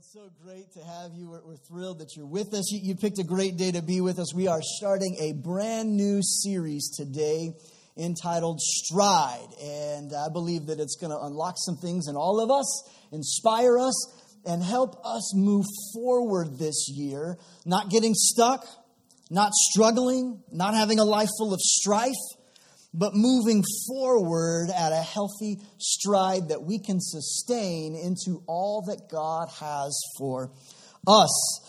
it's so great to have you. We're, we're thrilled that you're with us. You, you, picked a great day to be with us. We are starting a brand new series today entitled Stride. And I believe that it's going to unlock some things in all of us, inspire us, and help us move forward this year, not getting stuck, not struggling, not having a life full of strife but moving forward at a healthy stride that we can sustain into all that God has for us.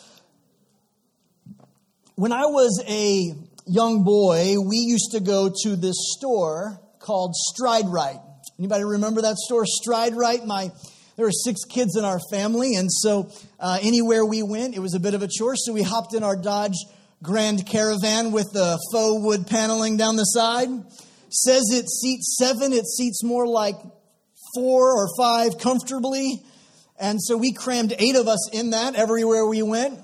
When I was a young boy, we used to go to this store called Stride Rite. Anybody remember that store, Stride Rite? My there were six kids in our family, and so uh, anywhere we went, it was a bit of a chore. So we hopped in our Dodge Grand Caravan with the faux wood paneling down the side says it seats seven, it seats more like four or five comfortably. And so we crammed eight of us in that everywhere we went.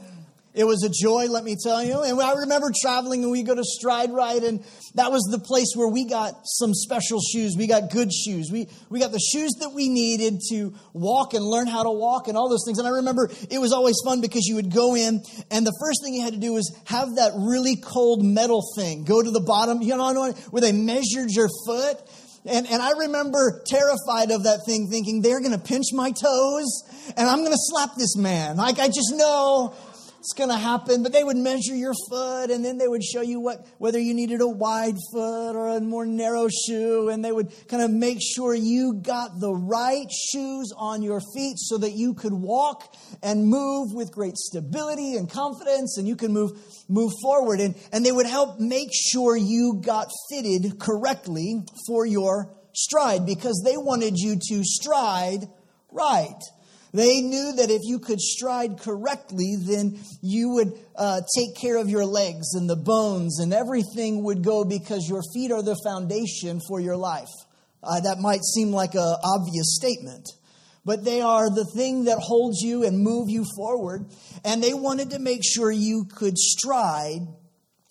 It was a joy, let me tell you. And I remember traveling and we go to Stride Rite, and that was the place where we got some special shoes. We got good shoes. We, we got the shoes that we needed to walk and learn how to walk and all those things. And I remember it was always fun because you would go in, and the first thing you had to do was have that really cold metal thing go to the bottom, you know, where they measured your foot. And, and I remember terrified of that thing, thinking they're going to pinch my toes and I'm going to slap this man. Like, I just know it's going to happen. But they would measure your foot and then they would show you what, whether you needed a wide foot or a more narrow shoe. And they would kind of make sure you got the right shoes on your feet so that you could walk and move with great stability and confidence and you can move, move forward. And, and they would help make sure you got fitted correctly for your stride because they wanted you to stride right. They knew that if you could stride correctly, then you would uh, take care of your legs and the bones, and everything would go because your feet are the foundation for your life. Uh, that might seem like an obvious statement, but they are the thing that holds you and move you forward. And they wanted to make sure you could stride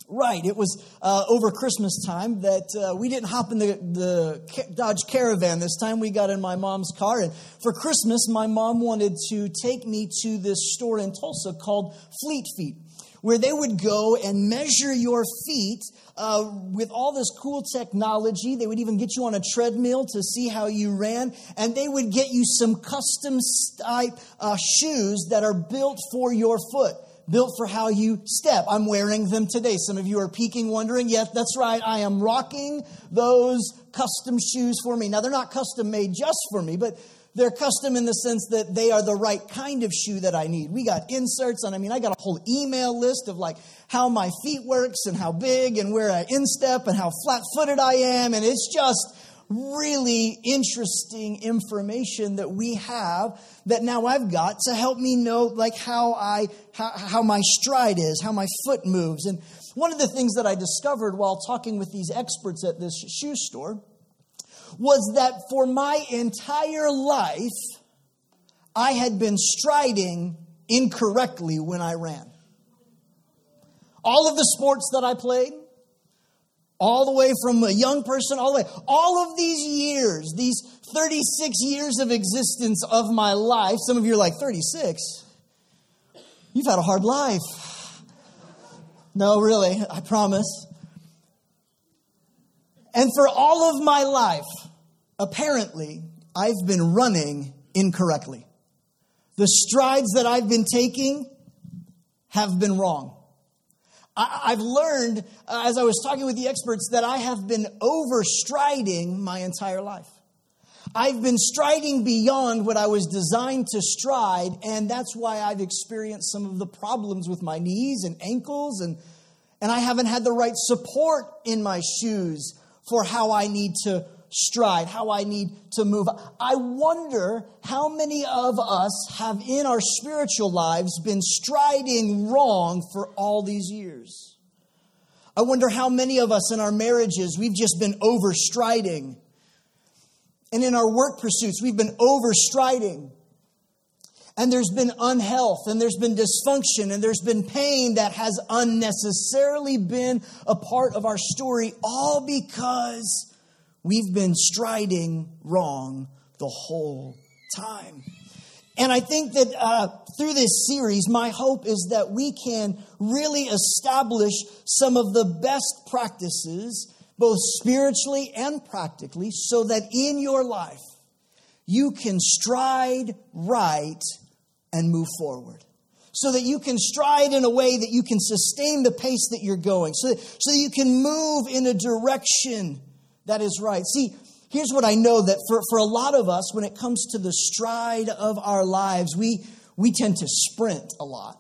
right. It was uh, over Christmas time that uh, we didn't hop in the, the Dodge Caravan this time. We got in my mom's car. And for Christmas, my mom wanted to take me to this store in Tulsa called Fleet Feet, where they would go and measure your feet uh, with all this cool technology. They would even get you on a treadmill to see how you ran. And they would get you some custom type uh, shoes that are built for your foot built for how you step. I'm wearing them today. Some of you are peeking, wondering, yes, that's right. I am rocking those custom shoes for me. Now, they're not custom made just for me, but they're custom in the sense that they are the right kind of shoe that I need. We got inserts and I mean, I got a whole email list of like how my feet works and how big and where I instep and how flat footed I am. And it's just really interesting information that we have that now I've got to help me know like how I how, how my stride is, how my foot moves. And one of the things that I discovered while talking with these experts at this shoe store was that for my entire life I had been striding incorrectly when I ran. All of the sports that I played, all the way from a young person, all the way, all of these years, these 36 years of existence of my life. Some of you are like, 36? You've had a hard life. No, really, I promise. And for all of my life, apparently, I've been running incorrectly. The strides that I've been taking have been wrong. I, have learned, uh, as I was talking with the experts, that I have been overstriding my entire life. I've been striding beyond what I was designed to stride, and that's why I've experienced some of the problems with my knees and ankles, and, and I haven't had the right support in my shoes for how I need to stride, how I need to move. I wonder how many of us have in our spiritual lives been striding wrong for all these years. I wonder how many of us in our marriages we've just been overstriding. And in our work pursuits, we've been overstriding. And there's been unhealth, and there's been dysfunction, and there's been pain that has unnecessarily been a part of our story, all because We've been striding wrong the whole time. And I think that uh, through this series, my hope is that we can really establish some of the best practices, both spiritually and practically, so that in your life you can stride right and move forward. So that you can stride in a way that you can sustain the pace that you're going, so that, so that you can move in a direction that is right. See, here's what I know that for, for a lot of us, when it comes to the stride of our lives, we, we tend to sprint a lot.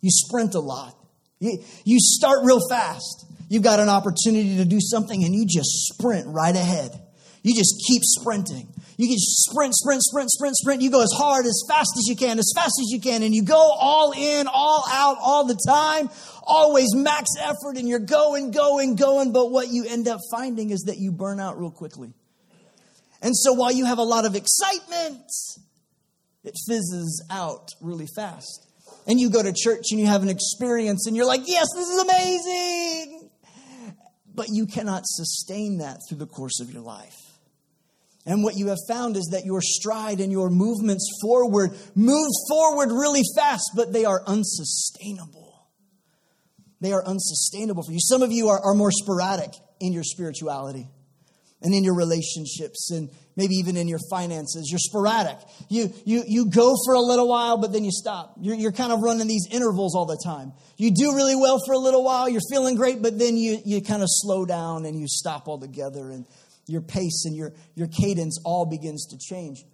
You sprint a lot. You, you start real fast. You've got an opportunity to do something and you just sprint right ahead. You just keep sprinting. You can sprint, sprint, sprint, sprint, sprint. You go as hard, as fast as you can, as fast as you can, and you go all in, all out, all the time, always max effort, and you're going, going, going. But what you end up finding is that you burn out real quickly. And so while you have a lot of excitement, it fizzes out really fast. And you go to church and you have an experience, and you're like, yes, this is amazing. But you cannot sustain that through the course of your life. And what you have found is that your stride and your movements forward move forward really fast, but they are unsustainable. They are unsustainable for you. Some of you are, are more sporadic in your spirituality and in your relationships and maybe even in your finances. You're sporadic. You, you, you go for a little while, but then you stop. You're, you're kind of running these intervals all the time. You do really well for a little while, you're feeling great, but then you, you kind of slow down and you stop altogether. And your pace and your, your cadence all begins to change.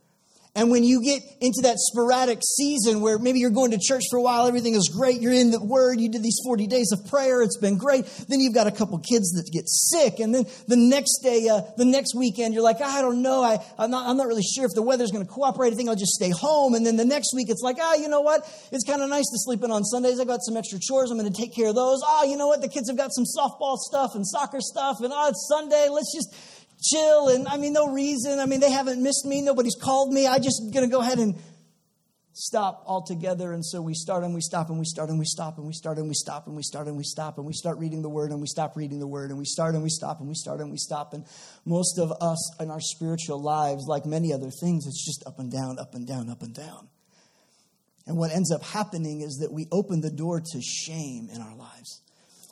And when you get into that sporadic season where maybe you're going to church for a while, everything is great, you're in the Word, you did these 40 days of prayer, it's been great. Then you've got a couple kids that get sick, and then the next day, uh, the next weekend, you're like, I don't know, I, I'm, not, I'm not really sure if the weather's going to cooperate. I think I'll just stay home. And then the next week, it's like, ah, oh, you know what? It's kind of nice to sleep in on Sundays. I got some extra chores. I'm going to take care of those. Ah, oh, you know what? The kids have got some softball stuff and soccer stuff, and ah, oh, it's Sunday. Let's just chill and I mean, no reason. I mean, they haven't missed me. Nobody's called me. I just going to go ahead and stop altogether. And so we start and we stop and we start and we stop and we start and we stop and we start and we stop and we start reading the word and we stop reading the word and we start and we stop and we start and we stop. And most of us in our spiritual lives, like many other things, it's just up and down, up and down, up and down. And what ends up happening is that we open the door to shame in our lives.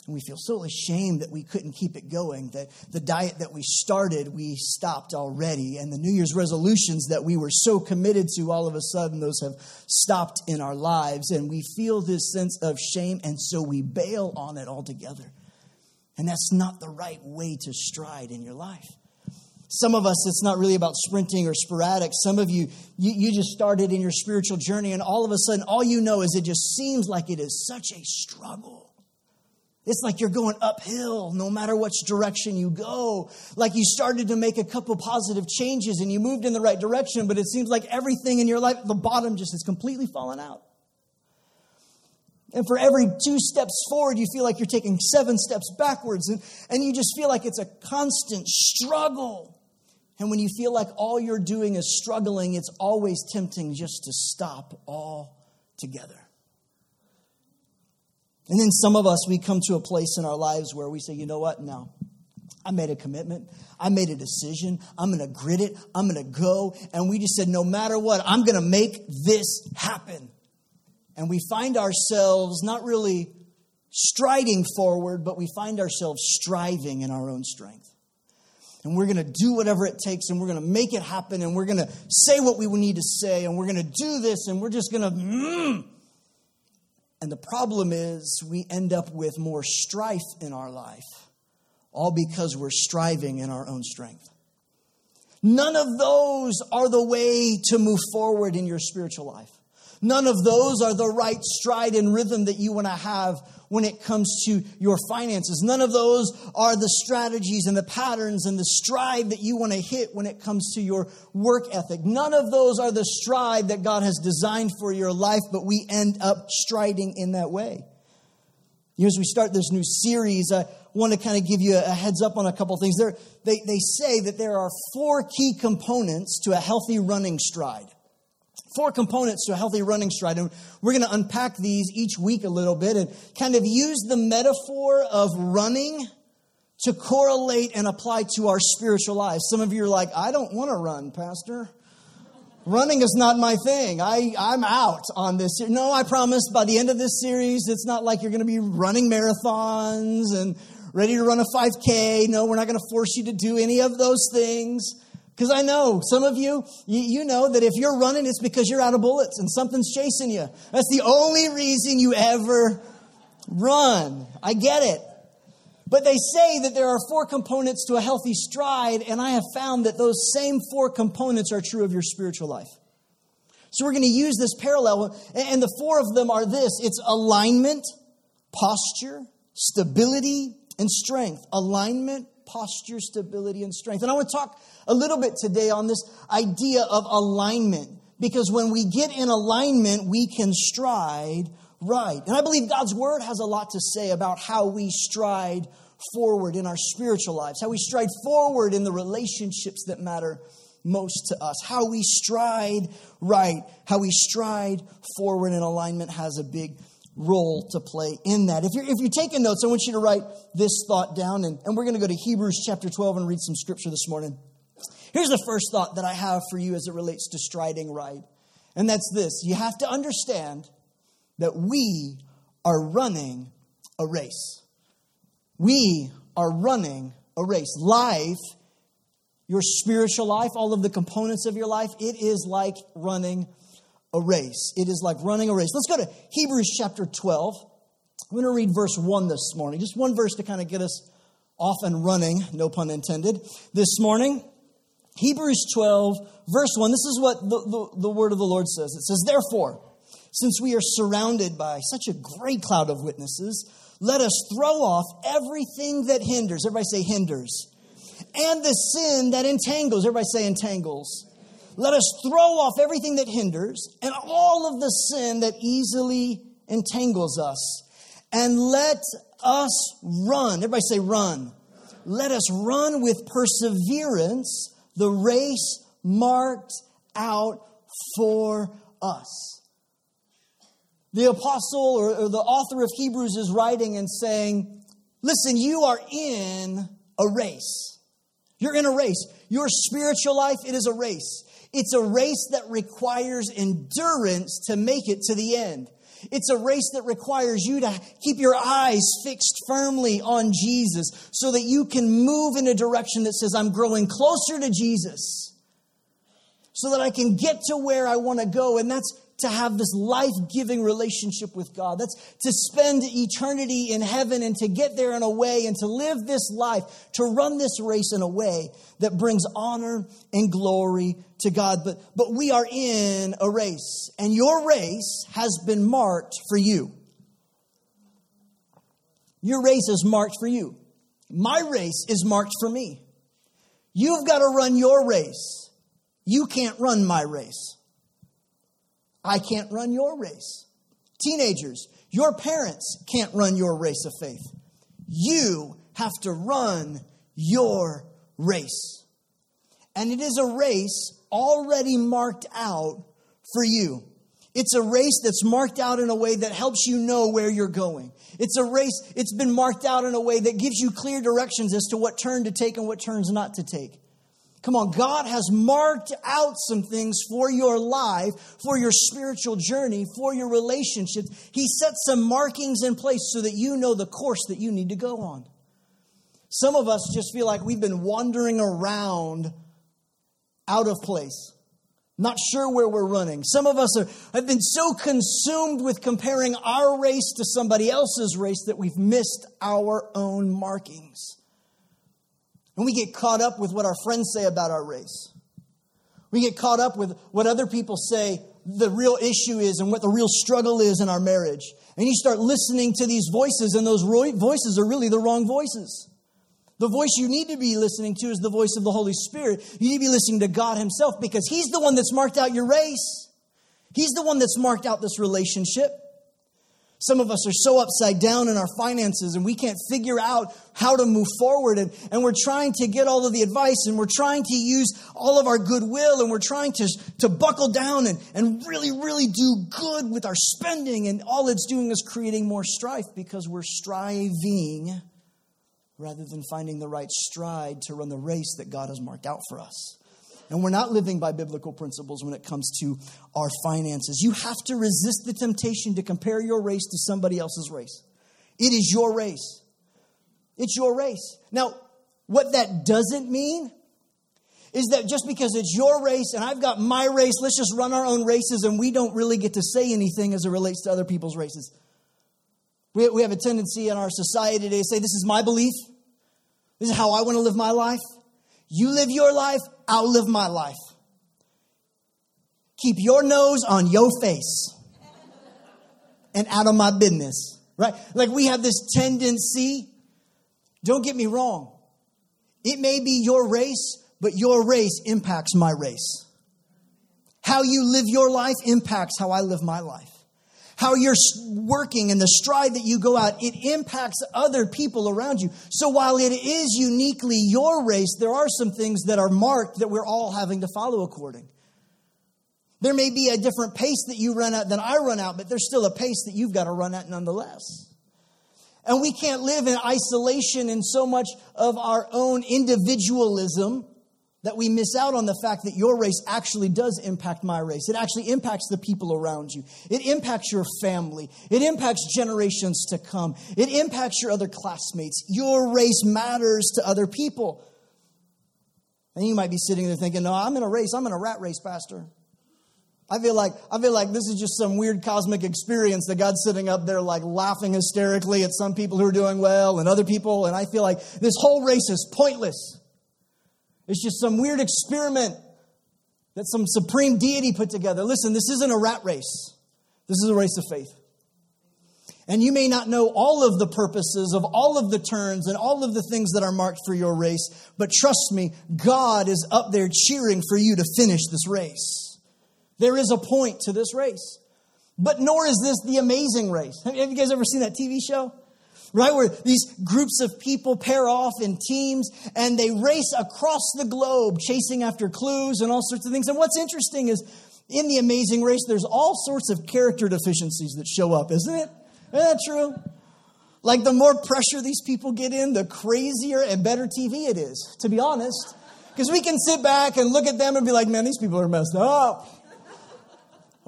And we feel so ashamed that we couldn't keep it going, that the diet that we started, we stopped already. And the New Year's resolutions that we were so committed to, all of a sudden, those have stopped in our lives. And we feel this sense of shame, and so we bail on it altogether. And that's not the right way to stride in your life. Some of us, it's not really about sprinting or sporadic. Some of you, you, you, just started in your spiritual journey, and all of a sudden, all you know is it just seems like it is such a struggle. It's like you're going uphill no matter which direction you go. Like you started to make a couple positive changes and you moved in the right direction, but it seems like everything in your life, the bottom just has completely fallen out. And for every two steps forward, you feel like you're taking seven steps backwards. And, and you just feel like it's a constant struggle. And when you feel like all you're doing is struggling, it's always tempting just to stop all together. And then some of us, we come to a place in our lives where we say, you know what? No. I made a commitment. I made a decision. I'm going to grit it. I'm going to go. And we just said, no matter what, I'm going to make this happen. And we find ourselves not really striding forward, but we find ourselves striving in our own strength. And we're going to do whatever it takes and we're going to make it happen and we're going to say what we need to say and we're going to do this and we're just going to. Mm, and the problem is, we end up with more strife in our life, all because we're striving in our own strength. None of those are the way to move forward in your spiritual life. None of those are the right stride and rhythm that you want to have when it comes to your finances. None of those are the strategies and the patterns and the stride that you want to hit when it comes to your work ethic. None of those are the stride that God has designed for your life, but we end up striding in that way. As we start this new series, I want to kind of give you a heads up on a couple things. There, they, they say that there are four key components to a healthy running stride four components to a healthy running stride. And we're going to unpack these each week a little bit and kind of use the metaphor of running to correlate and apply to our spiritual lives. Some of you are like, I don't want to run, Pastor. running is not my thing. I, I'm out on this. No, I promise by the end of this series, it's not like you're going to be running marathons and ready to run a 5K. No, we're not going to force you to do any of those things. Because I know some of you, you, know that if you're running, it's because you're out of bullets and something's chasing you. That's the only reason you ever run. I get it. But they say that there are four components to a healthy stride, and I have found that those same four components are true of your spiritual life. So we're going to use this parallel, and the four of them are this it's alignment, posture, stability, and strength. Alignment, posture, stability, and strength. And I want to talk a little bit today on this idea of alignment because when we get in alignment, we can stride right. And I believe God's word has a lot to say about how we stride forward in our spiritual lives, how we stride forward in the relationships that matter most to us, how we stride right, how we stride forward in alignment has a big role to play in that. If you're, if you're taking notes, I want you to write this thought down, and, and we're going to go to Hebrews chapter 12 and read some scripture this morning. Here's the first thought that I have for you as it relates to striding right, and that's this you have to understand that we are running a race. We are running a race. Life, your spiritual life, all of the components of your life, it is like running a race. It is like running a race. Let's go to Hebrews chapter 12. I'm going to read verse 1 this morning. Just one verse to kind of get us off and running, no pun intended, this morning. Hebrews 12, verse 1. This is what the, the, the word of the Lord says. It says, Therefore, since we are surrounded by such a great cloud of witnesses, let us throw off everything that hinders. Everybody say hinders. And the sin that entangles. Everybody say entangles. Let us throw off everything that hinders and all of the sin that easily entangles us. And let us run. Everybody say run. Let us run with perseverance the race marked out for us. The apostle or, or the author of Hebrews is writing and saying, Listen, you are in a race. You're in a race. Your spiritual life, it is a race. It's a race that requires endurance to make it to the end. It's a race that requires you to keep your eyes fixed firmly on Jesus so that you can move in a direction that says, I'm growing closer to Jesus so that I can get to where I want to go. And that's to have this life giving relationship with God. That's to spend eternity in heaven and to get there in a way and to live this life, to run this race in a way that brings honor and glory to God. But, but we are in a race, and your race has been marked for you. Your race is marked for you. My race is marked for me. You've got to run your race. You can't run my race. I can't run your race. Teenagers, your parents can't run your race of faith. You have to run your race. And it is a race already marked out for you. It's a race that's marked out in a way that helps you know where you're going. It's a race, it's been marked out in a way that gives you clear directions as to what turn to take and what turns not to take. Come on, God has marked out some things for your life, for your spiritual journey, for your relationships. He set some markings in place so that you know the course that you need to go on. Some of us just feel like we've been wandering around out of place, not sure where we're running. Some of us are, have been so consumed with comparing our race to somebody else's race that we've missed our own markings. And we get caught up with what our friends say about our race. We get caught up with what other people say the real issue is and what the real struggle is in our marriage. And you start listening to these voices, and those voices are really the wrong voices. The voice you need to be listening to is the voice of the Holy Spirit. You need to be listening to God Himself because He's the one that's marked out your race. He's the one that's marked out this relationship. Some of us are so upside down in our finances and we can't figure out how to move forward. And, and we're trying to get all of the advice and we're trying to use all of our goodwill and we're trying to, to buckle down and, and really, really do good with our spending. And all it's doing is creating more strife because we're striving rather than finding the right stride to run the race that God has marked out for us. And we're not living by biblical principles when it comes to our finances. You have to resist the temptation to compare your race to somebody else's race. It is your race. It's your race. Now, what that doesn't mean is that just because it's your race and I've got my race, let's just run our own races and we don't really get to say anything as it relates to other people's races. We, we have a tendency in our society today to say, This is my belief. This is how I want to live my life. You live your life, I'll live my life. Keep your nose on your face and out of my business, right? Like we have this tendency. Don't get me wrong. It may be your race, but your race impacts my race. How you live your life impacts how I live my life. How you're working and the stride that you go out, it impacts other people around you. So while it is uniquely your race, there are some things that are marked that we're all having to follow according. There may be a different pace that you run at than I run out, but there's still a pace that you've got to run at nonetheless. And we can't live in isolation in so much of our own individualism that we miss out on the fact that your race actually does impact my race. It actually impacts the people around you. It impacts your family. It impacts generations to come. It impacts your other classmates. Your race matters to other people. And you might be sitting there thinking, no, I'm in a race. I'm in a rat race, Pastor. I feel like I feel like this is just some weird cosmic experience that God's sitting up there like laughing hysterically at some people who are doing well and other people, and I feel like this whole race is pointless. It's just some weird experiment that some supreme deity put together. Listen, this isn't a rat race, this is a race of faith. And you may not know all of the purposes of all of the turns and all of the things that are marked for your race, but trust me, God is up there cheering for you to finish this race. There is a point to this race. But nor is this the amazing race. Have you guys ever seen that TV show? Right? Where these groups of people pair off in teams and they race across the globe chasing after clues and all sorts of things. And what's interesting is in the amazing race, there's all sorts of character deficiencies that show up, isn't it? Isn't that true? Like the more pressure these people get in, the crazier and better TV it is, to be honest. Because we can sit back and look at them and be like, man, these people are messed up.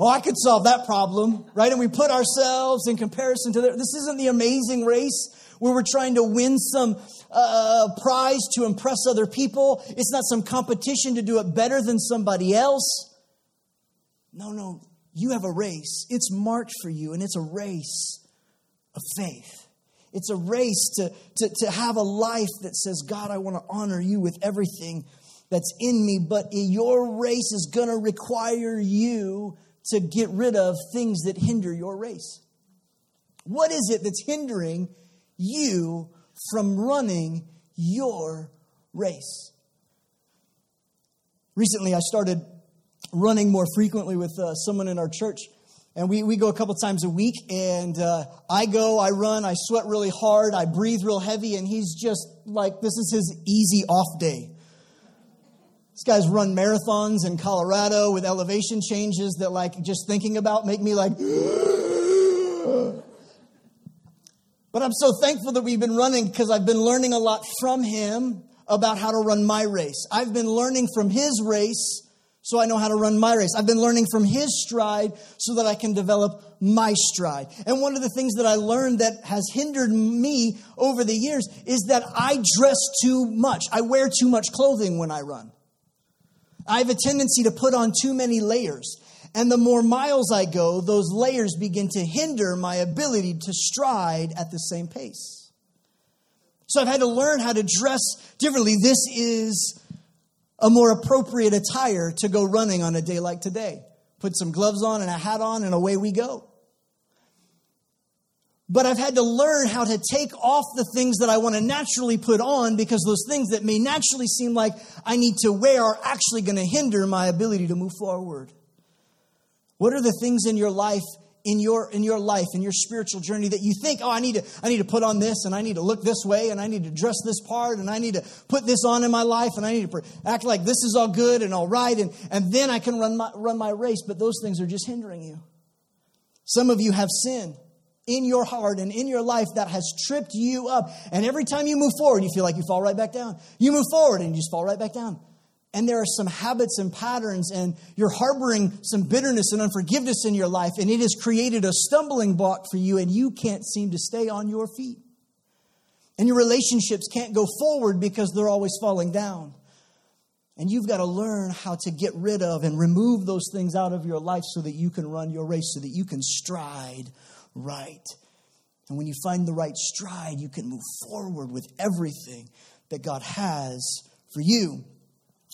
Oh, I could solve that problem, right? And we put ourselves in comparison to. This isn't the amazing race where we're trying to win some uh, prize to impress other people. It's not some competition to do it better than somebody else. No, no. You have a race. It's marked for you, and it's a race of faith. It's a race to, to, to have a life that says, God, I want to honor you with everything that's in me, but your race is going to require you to get rid of things that hinder your race. What is it that's hindering you from running your race? Recently, I started running more frequently with uh, someone in our church. And we, we go a couple times a week, and uh, I go, I run, I sweat really hard, I breathe real heavy, and he's just like, this is his easy off day. These guys run marathons in Colorado with elevation changes that, like, just thinking about make me like. but I'm so thankful that we've been running because I've been learning a lot from him about how to run my race. I've been learning from his race so I know how to run my race. I've been learning from his stride so that I can develop my stride. And one of the things that I learned that has hindered me over the years is that I dress too much. I wear too much clothing when I run. I have a tendency to put on too many layers. And the more miles I go, those layers begin to hinder my ability to stride at the same pace. So I've had to learn how to dress differently. This is a more appropriate attire to go running on a day like today. Put some gloves on and a hat on, and away we go. But I've had to learn how to take off the things that I want to naturally put on because those things that may naturally seem like I need to wear are actually going to hinder my ability to move forward. What are the things in your life in your in your life in your spiritual journey that you think oh i need to i need to put on this and i need to look this way and i need to dress this part and i need to put this on in my life and i need to act like this is all good and all right and and then i can run my run my race but those things are just hindering you some of you have sin in your heart and in your life that has tripped you up. And every time you move forward, you feel like you fall right back down. You move forward and you just fall right back down. and there are some habits and patterns, and you're harboring some bitterness and unforgiveness in your life, and it has created a stumbling block for you, and you can't seem to stay on your feet. And your relationships can't go forward because they're always falling down. And you've got to learn how to get rid of and remove those things out of your life so that you can run your race, so that you can stride right. And when you find the right stride, you can move forward with everything that God has for you.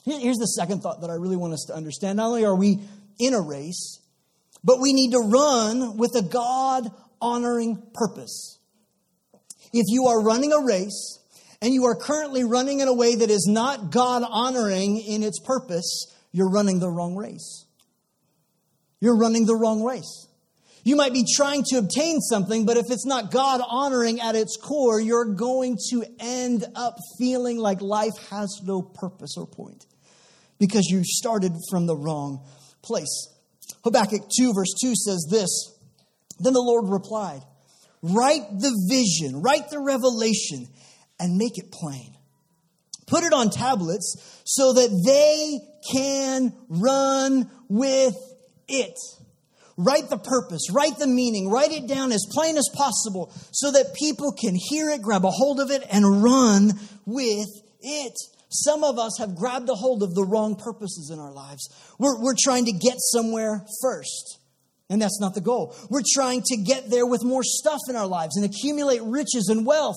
Here's the second thought that I really want us to understand. Not only are we in a race, but we need to run with a God honoring purpose. If you are running a race and you are currently running in a way that is not God honoring in its purpose, you're running the wrong race. You're running the wrong race. You might be trying to obtain something, but if it's not God honoring at its core, you're going to end up feeling like life has no purpose or point because you started from the wrong place. Habakkuk 2, verse 2 says this Then the Lord replied, Write the vision, write the revelation, and make it plain. Put it on tablets so that they can run with it. Write the purpose, write the meaning, write it down as plain as possible so that people can hear it, grab a hold of it, and run with it. Some of us have grabbed a hold of the wrong purposes in our lives. We're, we're trying to get somewhere first. And that's not the goal. We're trying to get there with more stuff in our lives and accumulate riches and wealth.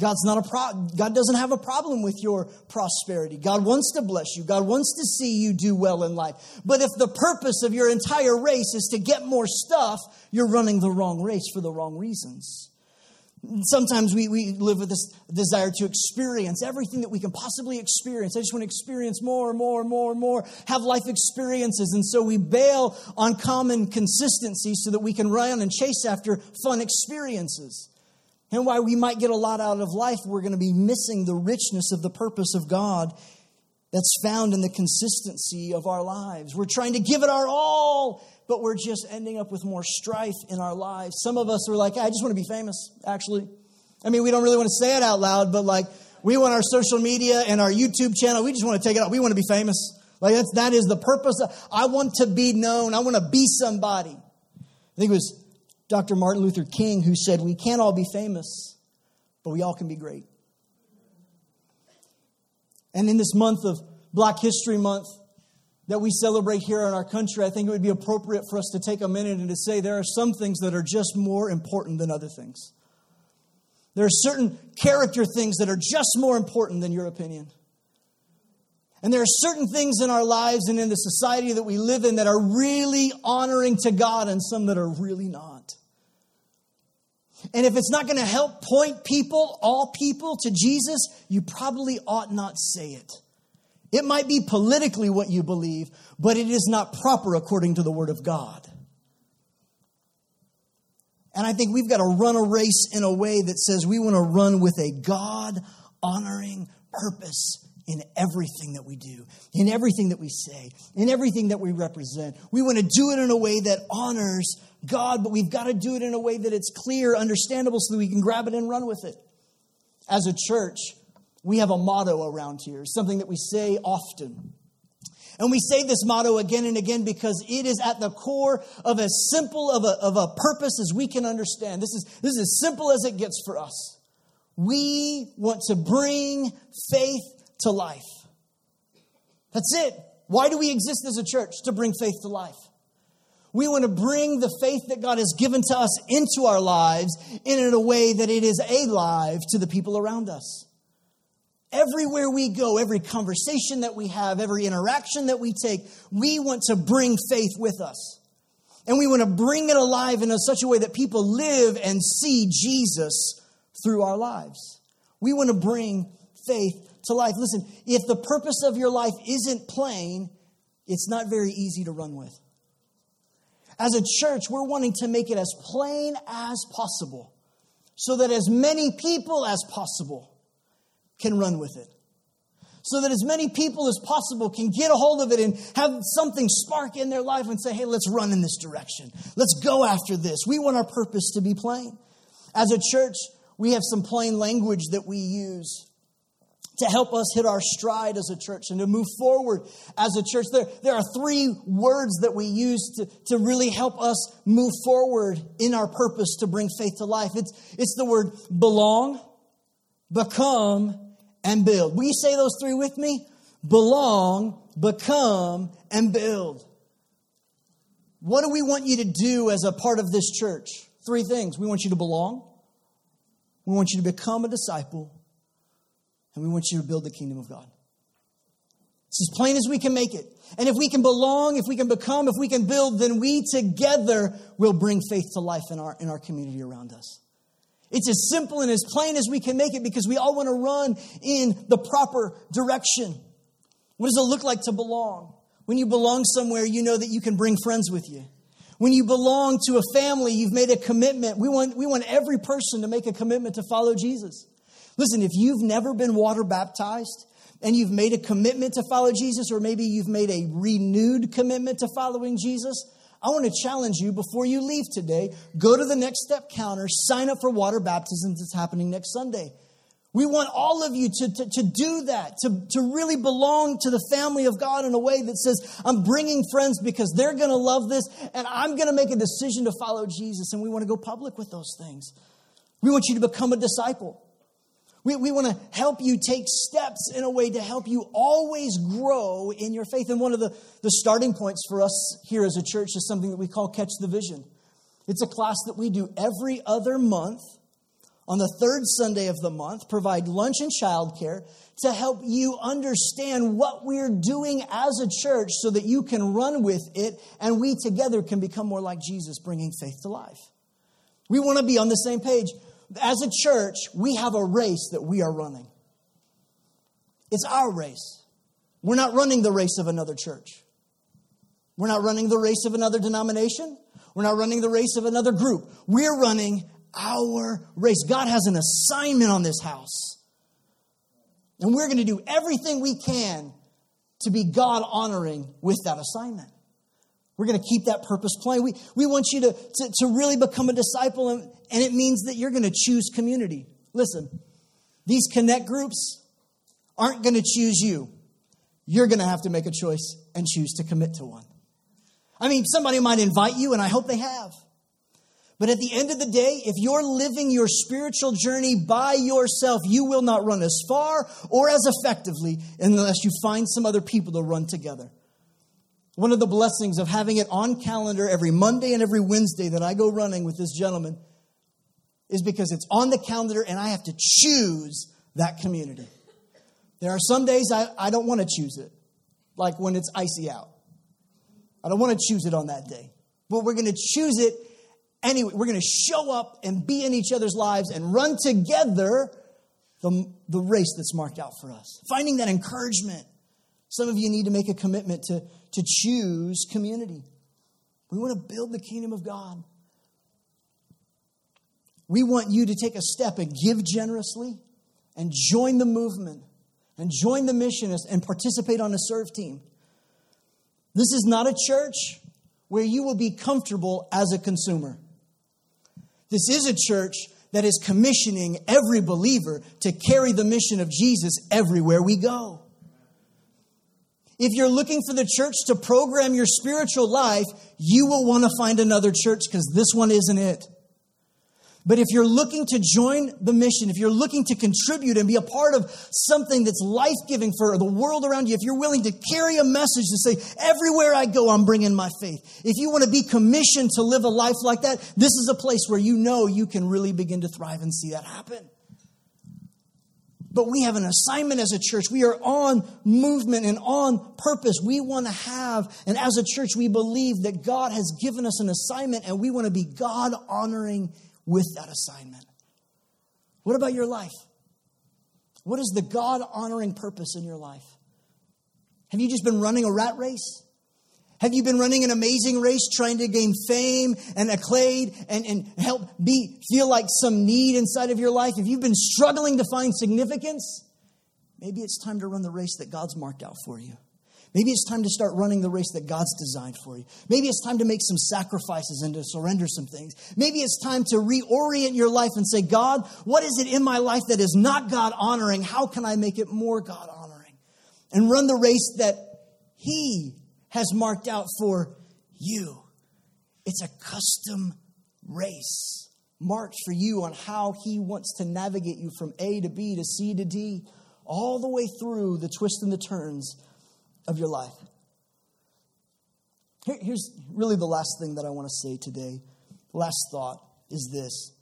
God's not a pro- God doesn't have a problem with your prosperity. God wants to bless you. God wants to see you do well in life. But if the purpose of your entire race is to get more stuff, you're running the wrong race for the wrong reasons. Sometimes we, we live with this desire to experience everything that we can possibly experience. I just want to experience more and more and more and more, have life experiences. And so we bail on common consistency so that we can run and chase after fun experiences. And while we might get a lot out of life, we're going to be missing the richness of the purpose of God that's found in the consistency of our lives. We're trying to give it our all but we're just ending up with more strife in our lives. Some of us are like, I just want to be famous, actually. I mean, we don't really want to say it out loud, but like, we want our social media and our YouTube channel, we just want to take it out. We want to be famous. Like, that's, that is the purpose. Of, I want to be known. I want to be somebody. I think it was Dr. Martin Luther King who said, We can't all be famous, but we all can be great. And in this month of Black History Month, that we celebrate here in our country, I think it would be appropriate for us to take a minute and to say there are some things that are just more important than other things. There are certain character things that are just more important than your opinion. And there are certain things in our lives and in the society that we live in that are really honoring to God and some that are really not. And if it's not going to help point people, all people, to Jesus, you probably ought not say it. It might be politically what you believe, but it is not proper according to the Word of God. And I think we've got to run a race in a way that says we want to run with a God honoring purpose in everything that we do, in everything that we say, in everything that we represent. We want to do it in a way that honors God, but we've got to do it in a way that it's clear, understandable, so that we can grab it and run with it. As a church, we have a motto around here, something that we say often. And we say this motto again and again because it is at the core of as simple of a, of a purpose as we can understand. This is, this is as simple as it gets for us. We want to bring faith to life. That's it. Why do we exist as a church? To bring faith to life. We want to bring the faith that God has given to us into our lives in a way that it is alive to the people around us. Everywhere we go, every conversation that we have, every interaction that we take, we want to bring faith with us. And we want to bring it alive in such a way that people live and see Jesus through our lives. We want to bring faith to life. Listen, if the purpose of your life isn't plain, it's not very easy to run with. As a church, we're wanting to make it as plain as possible so that as many people as possible can run with it. So that as many people as possible can get a hold of it and have something spark in their life and say, hey, let's run in this direction. Let's go after this. We want our purpose to be plain. As a church, we have some plain language that we use to help us hit our stride as a church and to move forward as a church. There, there are three words that we use to, to really help us move forward in our purpose to bring faith to life. It's, it's the word belong, become, and build. Will you say those three with me? Belong, become, and build. What do we want you to do as a part of this church? Three things. We want you to belong. We want you to become a disciple and we want you to build the kingdom of God. It's as plain as we can make it. And if we can belong, if we can become, if we can build, then we together will bring faith to life in our, in our community around us. It's as simple and as plain as we can make it because we all want to run in the proper direction. What does it look like to belong? When you belong somewhere, you know that you can bring friends with you. When you belong to a family, you've made a commitment. We want, we want every person to make a commitment to follow Jesus. Listen, if you've never been water baptized and you've made a commitment to follow Jesus, or maybe you've made a renewed commitment to following Jesus, I want to challenge you before you leave today go to the next step counter, sign up for water baptisms that's happening next Sunday. We want all of you to, to, to, do that, to, to really belong to the family of God in a way that says, I'm bringing friends because they're going to love this, and I'm going to make a decision to follow Jesus, and we want to go public with those things. We want you to become a disciple. We, we want to help you take steps in a way to help you always grow in your faith. And one of the, the starting points for us here as a church is something that we call Catch the Vision. It's a class that we do every other month on the third Sunday of the month, provide lunch and childcare to help you understand what we're doing as a church so that you can run with it and we together can become more like Jesus, bringing faith to life. We want to be on the same page as a church, we have a race that we are running. It's our race. We're not running the race of another church. We're not running the race of another denomination. We're not running the race of another group. We're running our race. God has an assignment on this house. And we're going to do everything we can to be God honoring with that assignment. We're going to keep that purpose plain. We, we want you to, to, to really become a disciple, and, and it means that you're going to choose community. Listen, these connect groups aren't going to choose you. You're going to have to make a choice and choose to commit to one. I mean, somebody might invite you, and I hope they have. But at the end of the day, if you're living your spiritual journey by yourself, you will not run as far or as effectively unless you find some other people to run together. One of the blessings of having it on calendar every Monday and every Wednesday that I go running with this gentleman is because it's on the calendar and I have to choose that community. There are some days I, I don't want to choose it, like when it's icy out. I don't want to choose it on that day. But we're going to choose it anyway. We're going to show up and be in each other's lives and run together the, the race that's marked out for us. Finding that encouragement. Some of you need to make a commitment to to choose community. We want to build the kingdom of God. We want you to take a step and give generously and join the movement and join the missionists and participate on a serve team. This is not a church where you will be comfortable as a consumer. This is a church that is commissioning every believer to carry the mission of Jesus everywhere we go. If you're looking for the church to program your spiritual life, you will want to find another church because this one isn't it. But if you're looking to join the mission, if you're looking to contribute and be a part of something that's life giving for the world around you, if you're willing to carry a message to say, everywhere I go, I'm bringing my faith. If you want to be commissioned to live a life like that, this is a place where you know you can really begin to thrive and see that happen but we have an assignment as a church. We are on movement and on purpose. We want to have, and as a church, we believe that God has given us an assignment and we want to be God honoring with that assignment. What about your life? What is the God honoring purpose in your life? Have you just been running a rat race? Have you been running an amazing race trying to gain fame and accolade and, and help be feel like some need inside of your life? If you've been struggling to find significance, maybe it's time to run the race that God's marked out for you. Maybe it's time to start running the race that God's designed for you. Maybe it's time to make some sacrifices and to surrender some things. Maybe it's time to reorient your life and say, God, what is it in my life that is not God honoring? How can I make it more God honoring? And run the race that He has marked out for you. It's a custom race marked for you on how He wants to navigate you from A to B to C to D, all the way through the twists and the turns of your life. Here, here's really the last thing that I want to say today. Last thought is this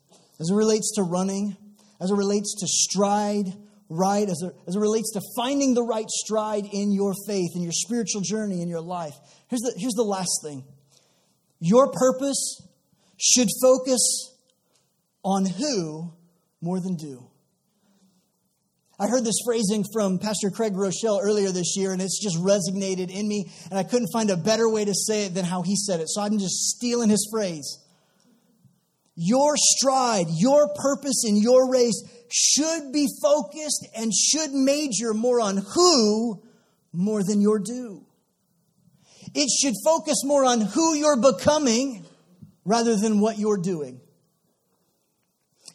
as it relates to running, as it relates to stride, right, as it, as it relates to finding the right stride in your faith, in your spiritual journey, in your life. Here's the, here's the last thing your purpose should focus on who more than do. I heard this phrasing from Pastor Craig Groeschel earlier this year, and it's just resonated in me, and I couldn't find a better way to say it than how he said it. So I'm just stealing his phrase. Your stride, your purpose in your race should be focused and should major more on who more than your do. It should focus more on who you're becoming rather than what you're doing.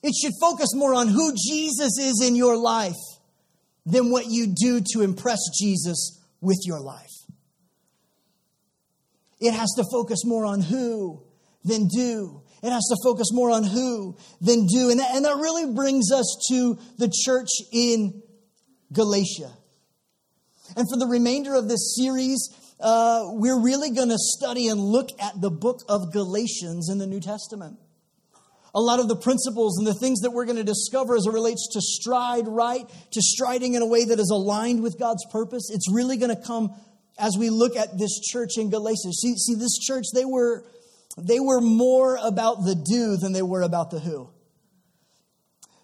It should focus more on who Jesus is in your life than what you do to impress Jesus with your life. It has to focus more on who than do. It has to focus more on who than do. And that, and that really brings us to the church in Galatia. And for the remainder of this series, uh, we're really going to study and look at the book of Galatians in the New Testament a lot of the principles and the things that we're going to discover as it relates to stride right, to striding in a way that is aligned with God's purpose. It's really going to come as we look at this church in Galatia. See, see, this church, they were, they were more about the do than they were about the who.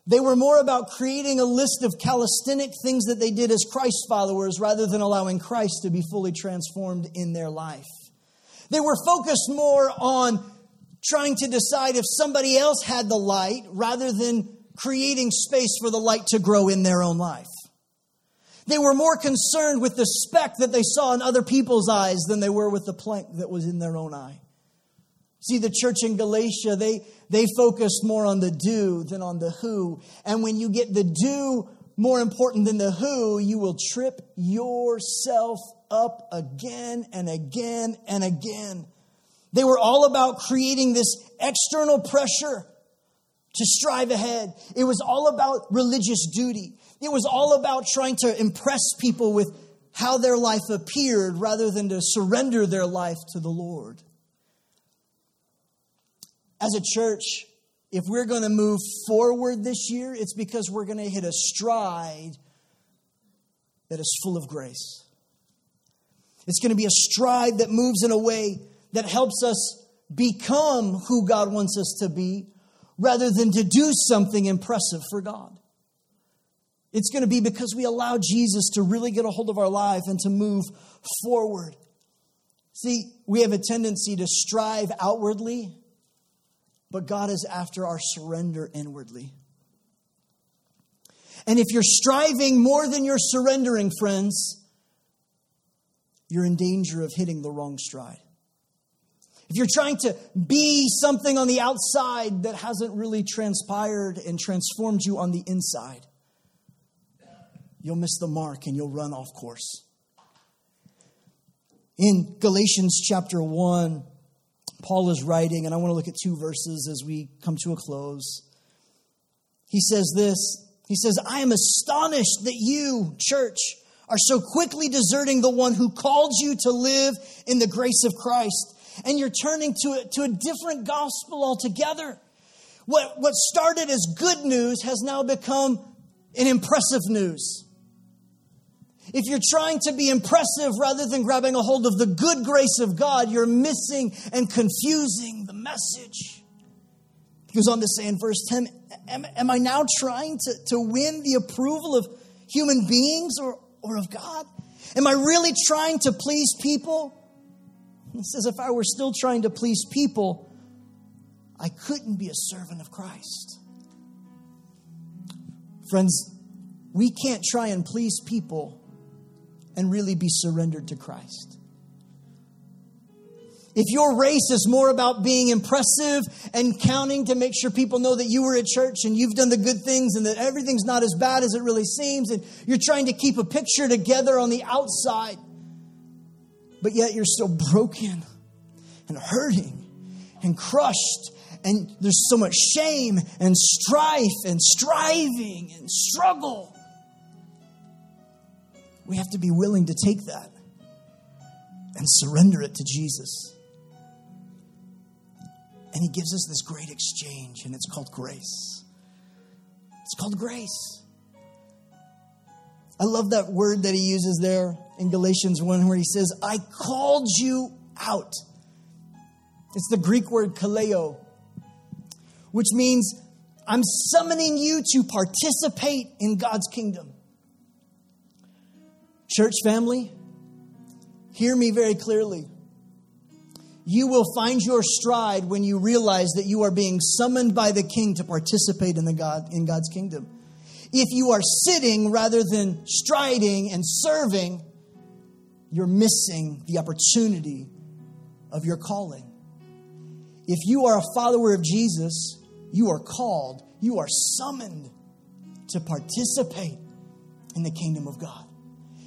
They were more about creating a list of calisthenic things that they did as Christ followers rather than allowing Christ to be fully transformed in their life. They were focused more on trying to decide if somebody else had the light rather than creating space for the light to grow in their own life. They were more concerned with the speck that they saw in other people's eyes than they were with the plank that was in their own eye. See, the church in Galatia, they, they focused more on the do than on the who. And when you get the do more important than the who, you will trip yourself up again and again and again. They were all about creating this external pressure to strive ahead. It was all about religious duty. It was all about trying to impress people with how their life appeared rather than to surrender their life to the Lord. As a church, if we're going to move forward this year, it's because we're going to hit a stride that is full of grace. It's going to be a stride that moves in a way that helps us become who God wants us to be rather than to do something impressive for God. It's going to be because we allow Jesus to really get a hold of our life and to move forward. See, we have a tendency to strive outwardly, but God is after our surrender inwardly. And if you're striving more than you're surrendering, friends, you're in danger of hitting the wrong stride if you're trying to be something on the outside that hasn't really transpired and transformed you on the inside, you'll miss the mark and you'll run off course. In Galatians chapter 1, Paul is writing, and I want to look at two verses as we come to a close. He says this He says, I am astonished that you, church, are so quickly deserting the one who called you to live in the grace of Christ and you're turning to a, to a different gospel altogether. What, what started as good news has now become an impressive news. If you're trying to be impressive rather than grabbing a hold of the good grace of God, you're missing and confusing the message. He goes on to say in verse 10 Am, am I now trying to, to win the approval of human beings or, or of God? Am I really trying to please people? He says, if I were still trying to please people, I couldn't be a servant of Christ. Friends, we can't try and please people and really be surrendered to Christ. If your race is more about being impressive and counting to make sure people know that you were at church and you've done the good things and that everything's not as bad as it really seems, and you're trying to keep a picture together on the outside, but yet you're still broken and hurting and crushed, and there's so much shame and strife and striving and struggle. We have to be willing to take that and surrender it to Jesus. And he gives us this great exchange, and it's called grace. It's called grace. I love that word that he uses there in Galatians 1 where he says, I called you out. It's the Greek word kaleo, which means I'm summoning you to participate in God's kingdom. Church family, hear me very clearly you will find your stride when you realize that you are being summoned by the king to participate in the God in God's kingdom. If you are sitting rather than striding and serving, you're missing the opportunity of your calling. If you are a follower of Jesus, you are called, you are summoned to participate in the kingdom of God.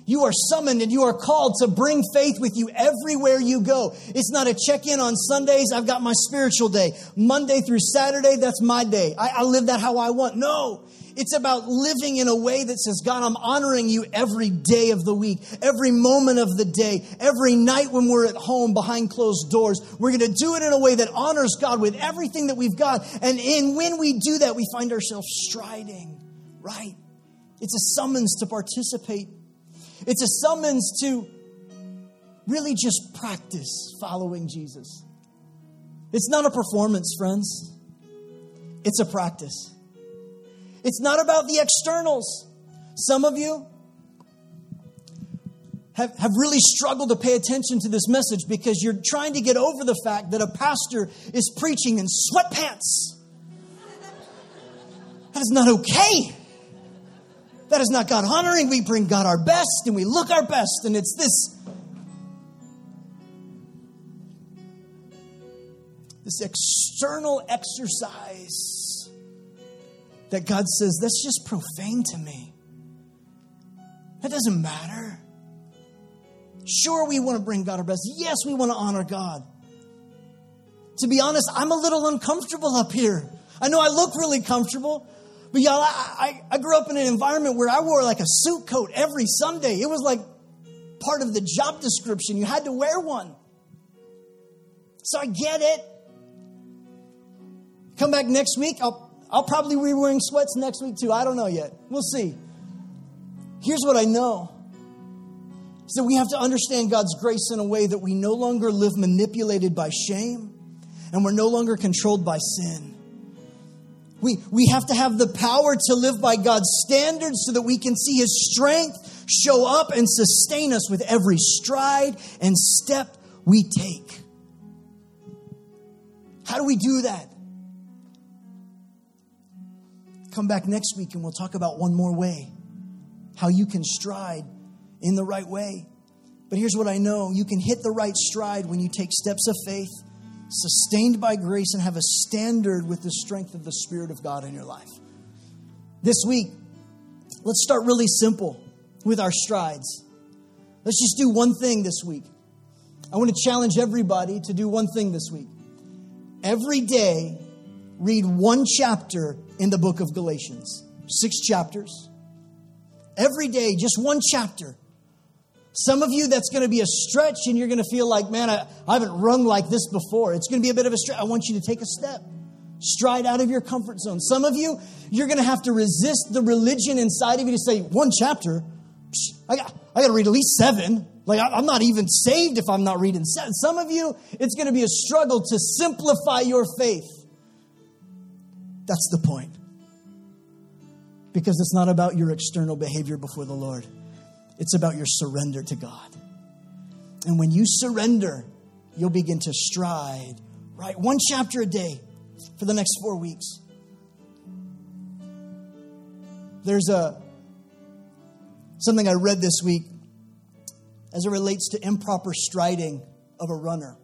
You are summoned and you are called to bring faith with you everywhere you go. It's not a check in on Sundays. I've got my spiritual day. Monday through Saturday, that's my day. I, I, live that how I want. No, it's about living in a way that says, God, I'm honoring you every day of the week, every moment of the day, every night when we're at home behind closed doors. We're going to do it in a way that honors God with everything that we've got. And, in, when we do that, we find ourselves striding, right? It's a summons to participate it's a summons to really just practice following Jesus. It's not a performance, friends, it's a practice. It's not about the externals. Some of you have, have really struggled to pay attention to this message because you're trying to get over the fact that a pastor is preaching in sweatpants. That is not okay. That is not God honoring. We bring God our best and we look our best, and it's this. This external exercise that God says, that's just profane to me. That doesn't matter. Sure, we want to bring God our best. Yes, we want to honor God. To be honest, I'm a little uncomfortable up here. I know I look really comfortable, but y'all, I, I, I grew up in an environment where I wore like a suit coat every Sunday. It was like part of the job description. You had to wear one. So I get it. Come back next week. I'll, I'll probably be wearing sweats next week too. I don't know yet. We'll see. Here's what I know. So we have to understand God's grace in a way that we no longer live manipulated by shame and we're no longer controlled by sin. We, we have to have the power to live by God's standards so that we can see His strength show up and sustain us with every stride and step we take. How do we do that? Come back next week and we'll talk about one more way how you can stride in the right way. But here's what I know you can hit the right stride when you take steps of faith sustained by grace, and have a standard with the strength of the Spirit of God in your life. This week, let's start really simple with our strides. Let's just do one thing this week. I want to challenge everybody to do one thing this week. Every day, read one chapter in the book of Galatians. Six chapters. Every day, just one chapter. Some of you, that's going to be a stretch, and you're going to feel like, man, I, I haven't rung like this before. It's going to be a bit of a stretch. I want you to take a step, stride out of your comfort zone. Some of you, you're going to have to resist the religion inside of you to say, one chapter, I got, I got to read at least seven. Like, I'm not even saved if I'm not reading seven. Some of you, it's going to be a struggle to simplify your faith. That's the point. Because it's not about your external behavior before the Lord. It's about your surrender to God. And when you surrender, you'll begin to stride, right? One chapter a day for the next four weeks. There's a something I read this week as it relates to improper striding of a runner.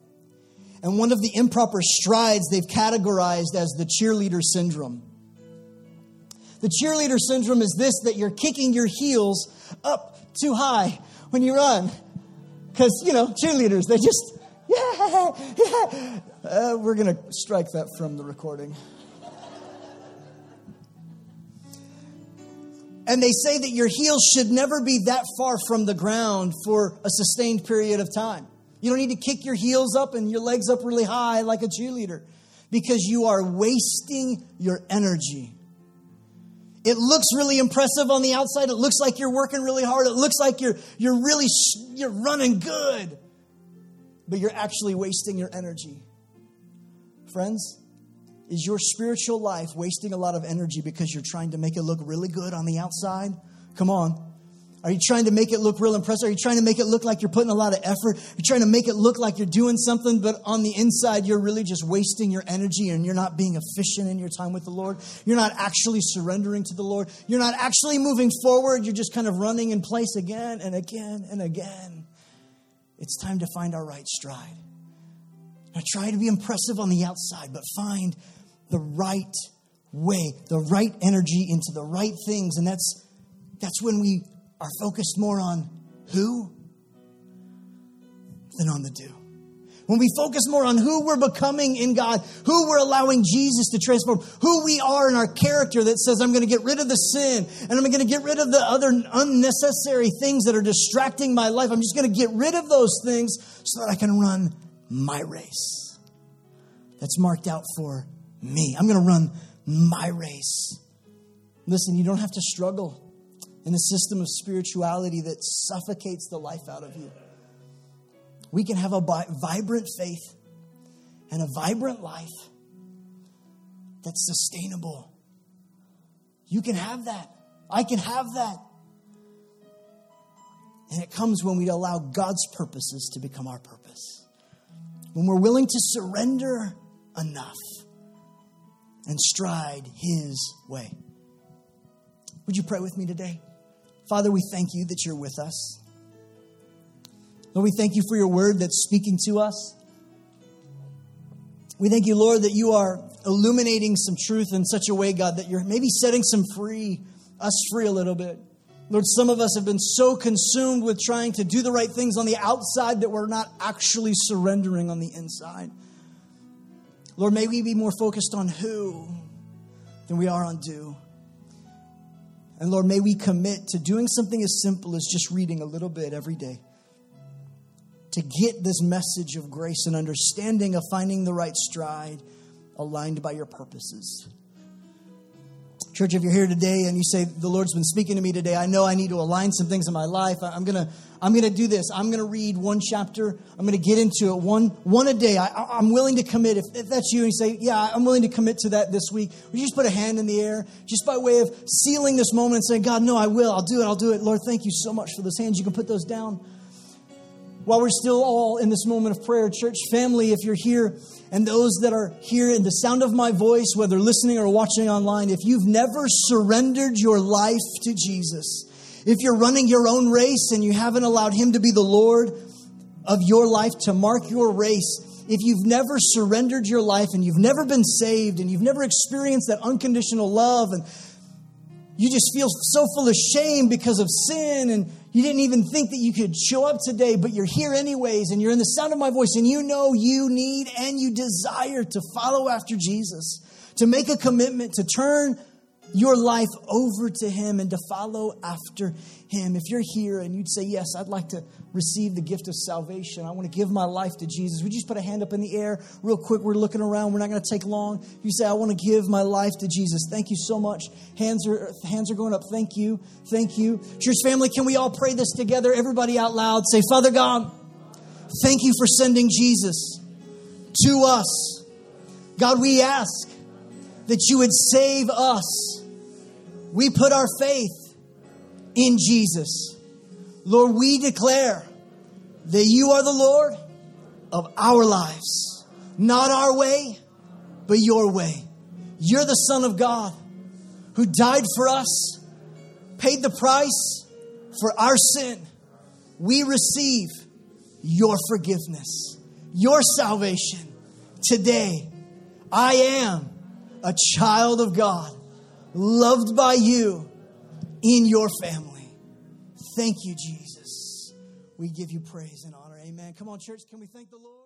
And one of the improper strides they've categorized as the cheerleader syndrome. The cheerleader syndrome is this that you're kicking your heels up too high when you run. Because, you know, cheerleaders, they just, yeah, yeah. Uh, we're going to strike that from the recording. And they say that your heels should never be that far from the ground for a sustained period of time. You don't need to kick your heels up and your legs up really high like a cheerleader because you are wasting your energy. It looks really impressive on the outside. It looks like you're working really hard. It looks like you're, you're really you're running good. But you're actually wasting your energy. Friends, is your spiritual life wasting a lot of energy because you're trying to make it look really good on the outside? Come on. Are you trying to make it look real impressive? Are you trying to make it look like you're putting a lot of effort? You're trying to make it look like you're doing something, but on the inside, you're really just wasting your energy and you're not being efficient in your time with the Lord. You're not actually surrendering to the Lord. You're not actually moving forward. You're just kind of running in place again and again and again. It's time to find our right stride. Now, try to be impressive on the outside, but find the right way, the right energy into the right things. And that's, that's when we are focused more on who than on the do. When we focus more on who we're becoming in God, who we're allowing Jesus to transform, who we are in our character that says, I'm going to get rid of the sin and I'm going to get rid of the other unnecessary things that are distracting my life. I'm just going to get rid of those things so that I can run my race that's marked out for me. I'm going to run my race. Listen, you don't have to struggle in a system of spirituality that suffocates the life out of you. We can have a vibrant faith and a vibrant life that's sustainable. You can have that. I can have that. And it comes when we allow God's purposes to become our purpose. When we're willing to surrender enough and stride His way. Would you pray with me today? Father, we thank you that you're with us. Lord, we thank you for your word that's speaking to us. We thank you, Lord, that you are illuminating some truth in such a way, God, that you're maybe setting some free, us free a little bit. Lord, some of us have been so consumed with trying to do the right things on the outside that we're not actually surrendering on the inside. Lord, may we be more focused on who than we are on do. And Lord, may we commit to doing something as simple as just reading a little bit every day to get this message of grace and understanding of finding the right stride aligned by your purposes. Church, if you're here today and you say, The Lord's been speaking to me today, I know I need to align some things in my life. I'm going to I'm to do this. I'm going to read one chapter. I'm going to get into it one, one a day. I, am willing to commit. If, if, that's you and you say, Yeah, I'm willing to commit to that this week, would you just put a hand in the air just by way of sealing this moment and saying, God, no, I will. I'll do it. I'll do it. Lord, thank you so much for those hands. You can put those down. While we're still all in this moment of prayer, church family, if you're here and those that are here in the sound of my voice, whether listening or watching online, if you've never surrendered your life to Jesus, if you're running your own race and you haven't allowed Him to be the Lord of your life to mark your race, if you've never surrendered your life and you've never been saved and you've never experienced that unconditional love and you just feel so full of shame because of sin and you didn't even think that you could show up today, but you're here anyways, and you're in the sound of my voice, and you know you need and you desire to follow after Jesus, to make a commitment, to turn your life over to Him and to follow after Him. If you're here and you'd say, Yes, I'd like to receive the gift of salvation, I want to give my life to Jesus, would you just put a hand up in the air real quick? We're looking around, we're not going to take long. You say, I want to give my life to Jesus. Thank you so much. Hands are, hands are going up. Thank you. Thank you. Church family, can we all pray this together? Everybody out loud. Say, Father God, thank you for sending Jesus to us. God, we ask that you would save us we put our faith in Jesus. Lord, we declare that you are the Lord of our lives. Not our way, but your way. You're the Son of God who died for us, paid the price for our sin, we receive your forgiveness, your salvation today. I am a child of God, loved by you in your family. Thank you, Jesus. We give you praise and honor. Amen. Come on, church. Can we thank the Lord?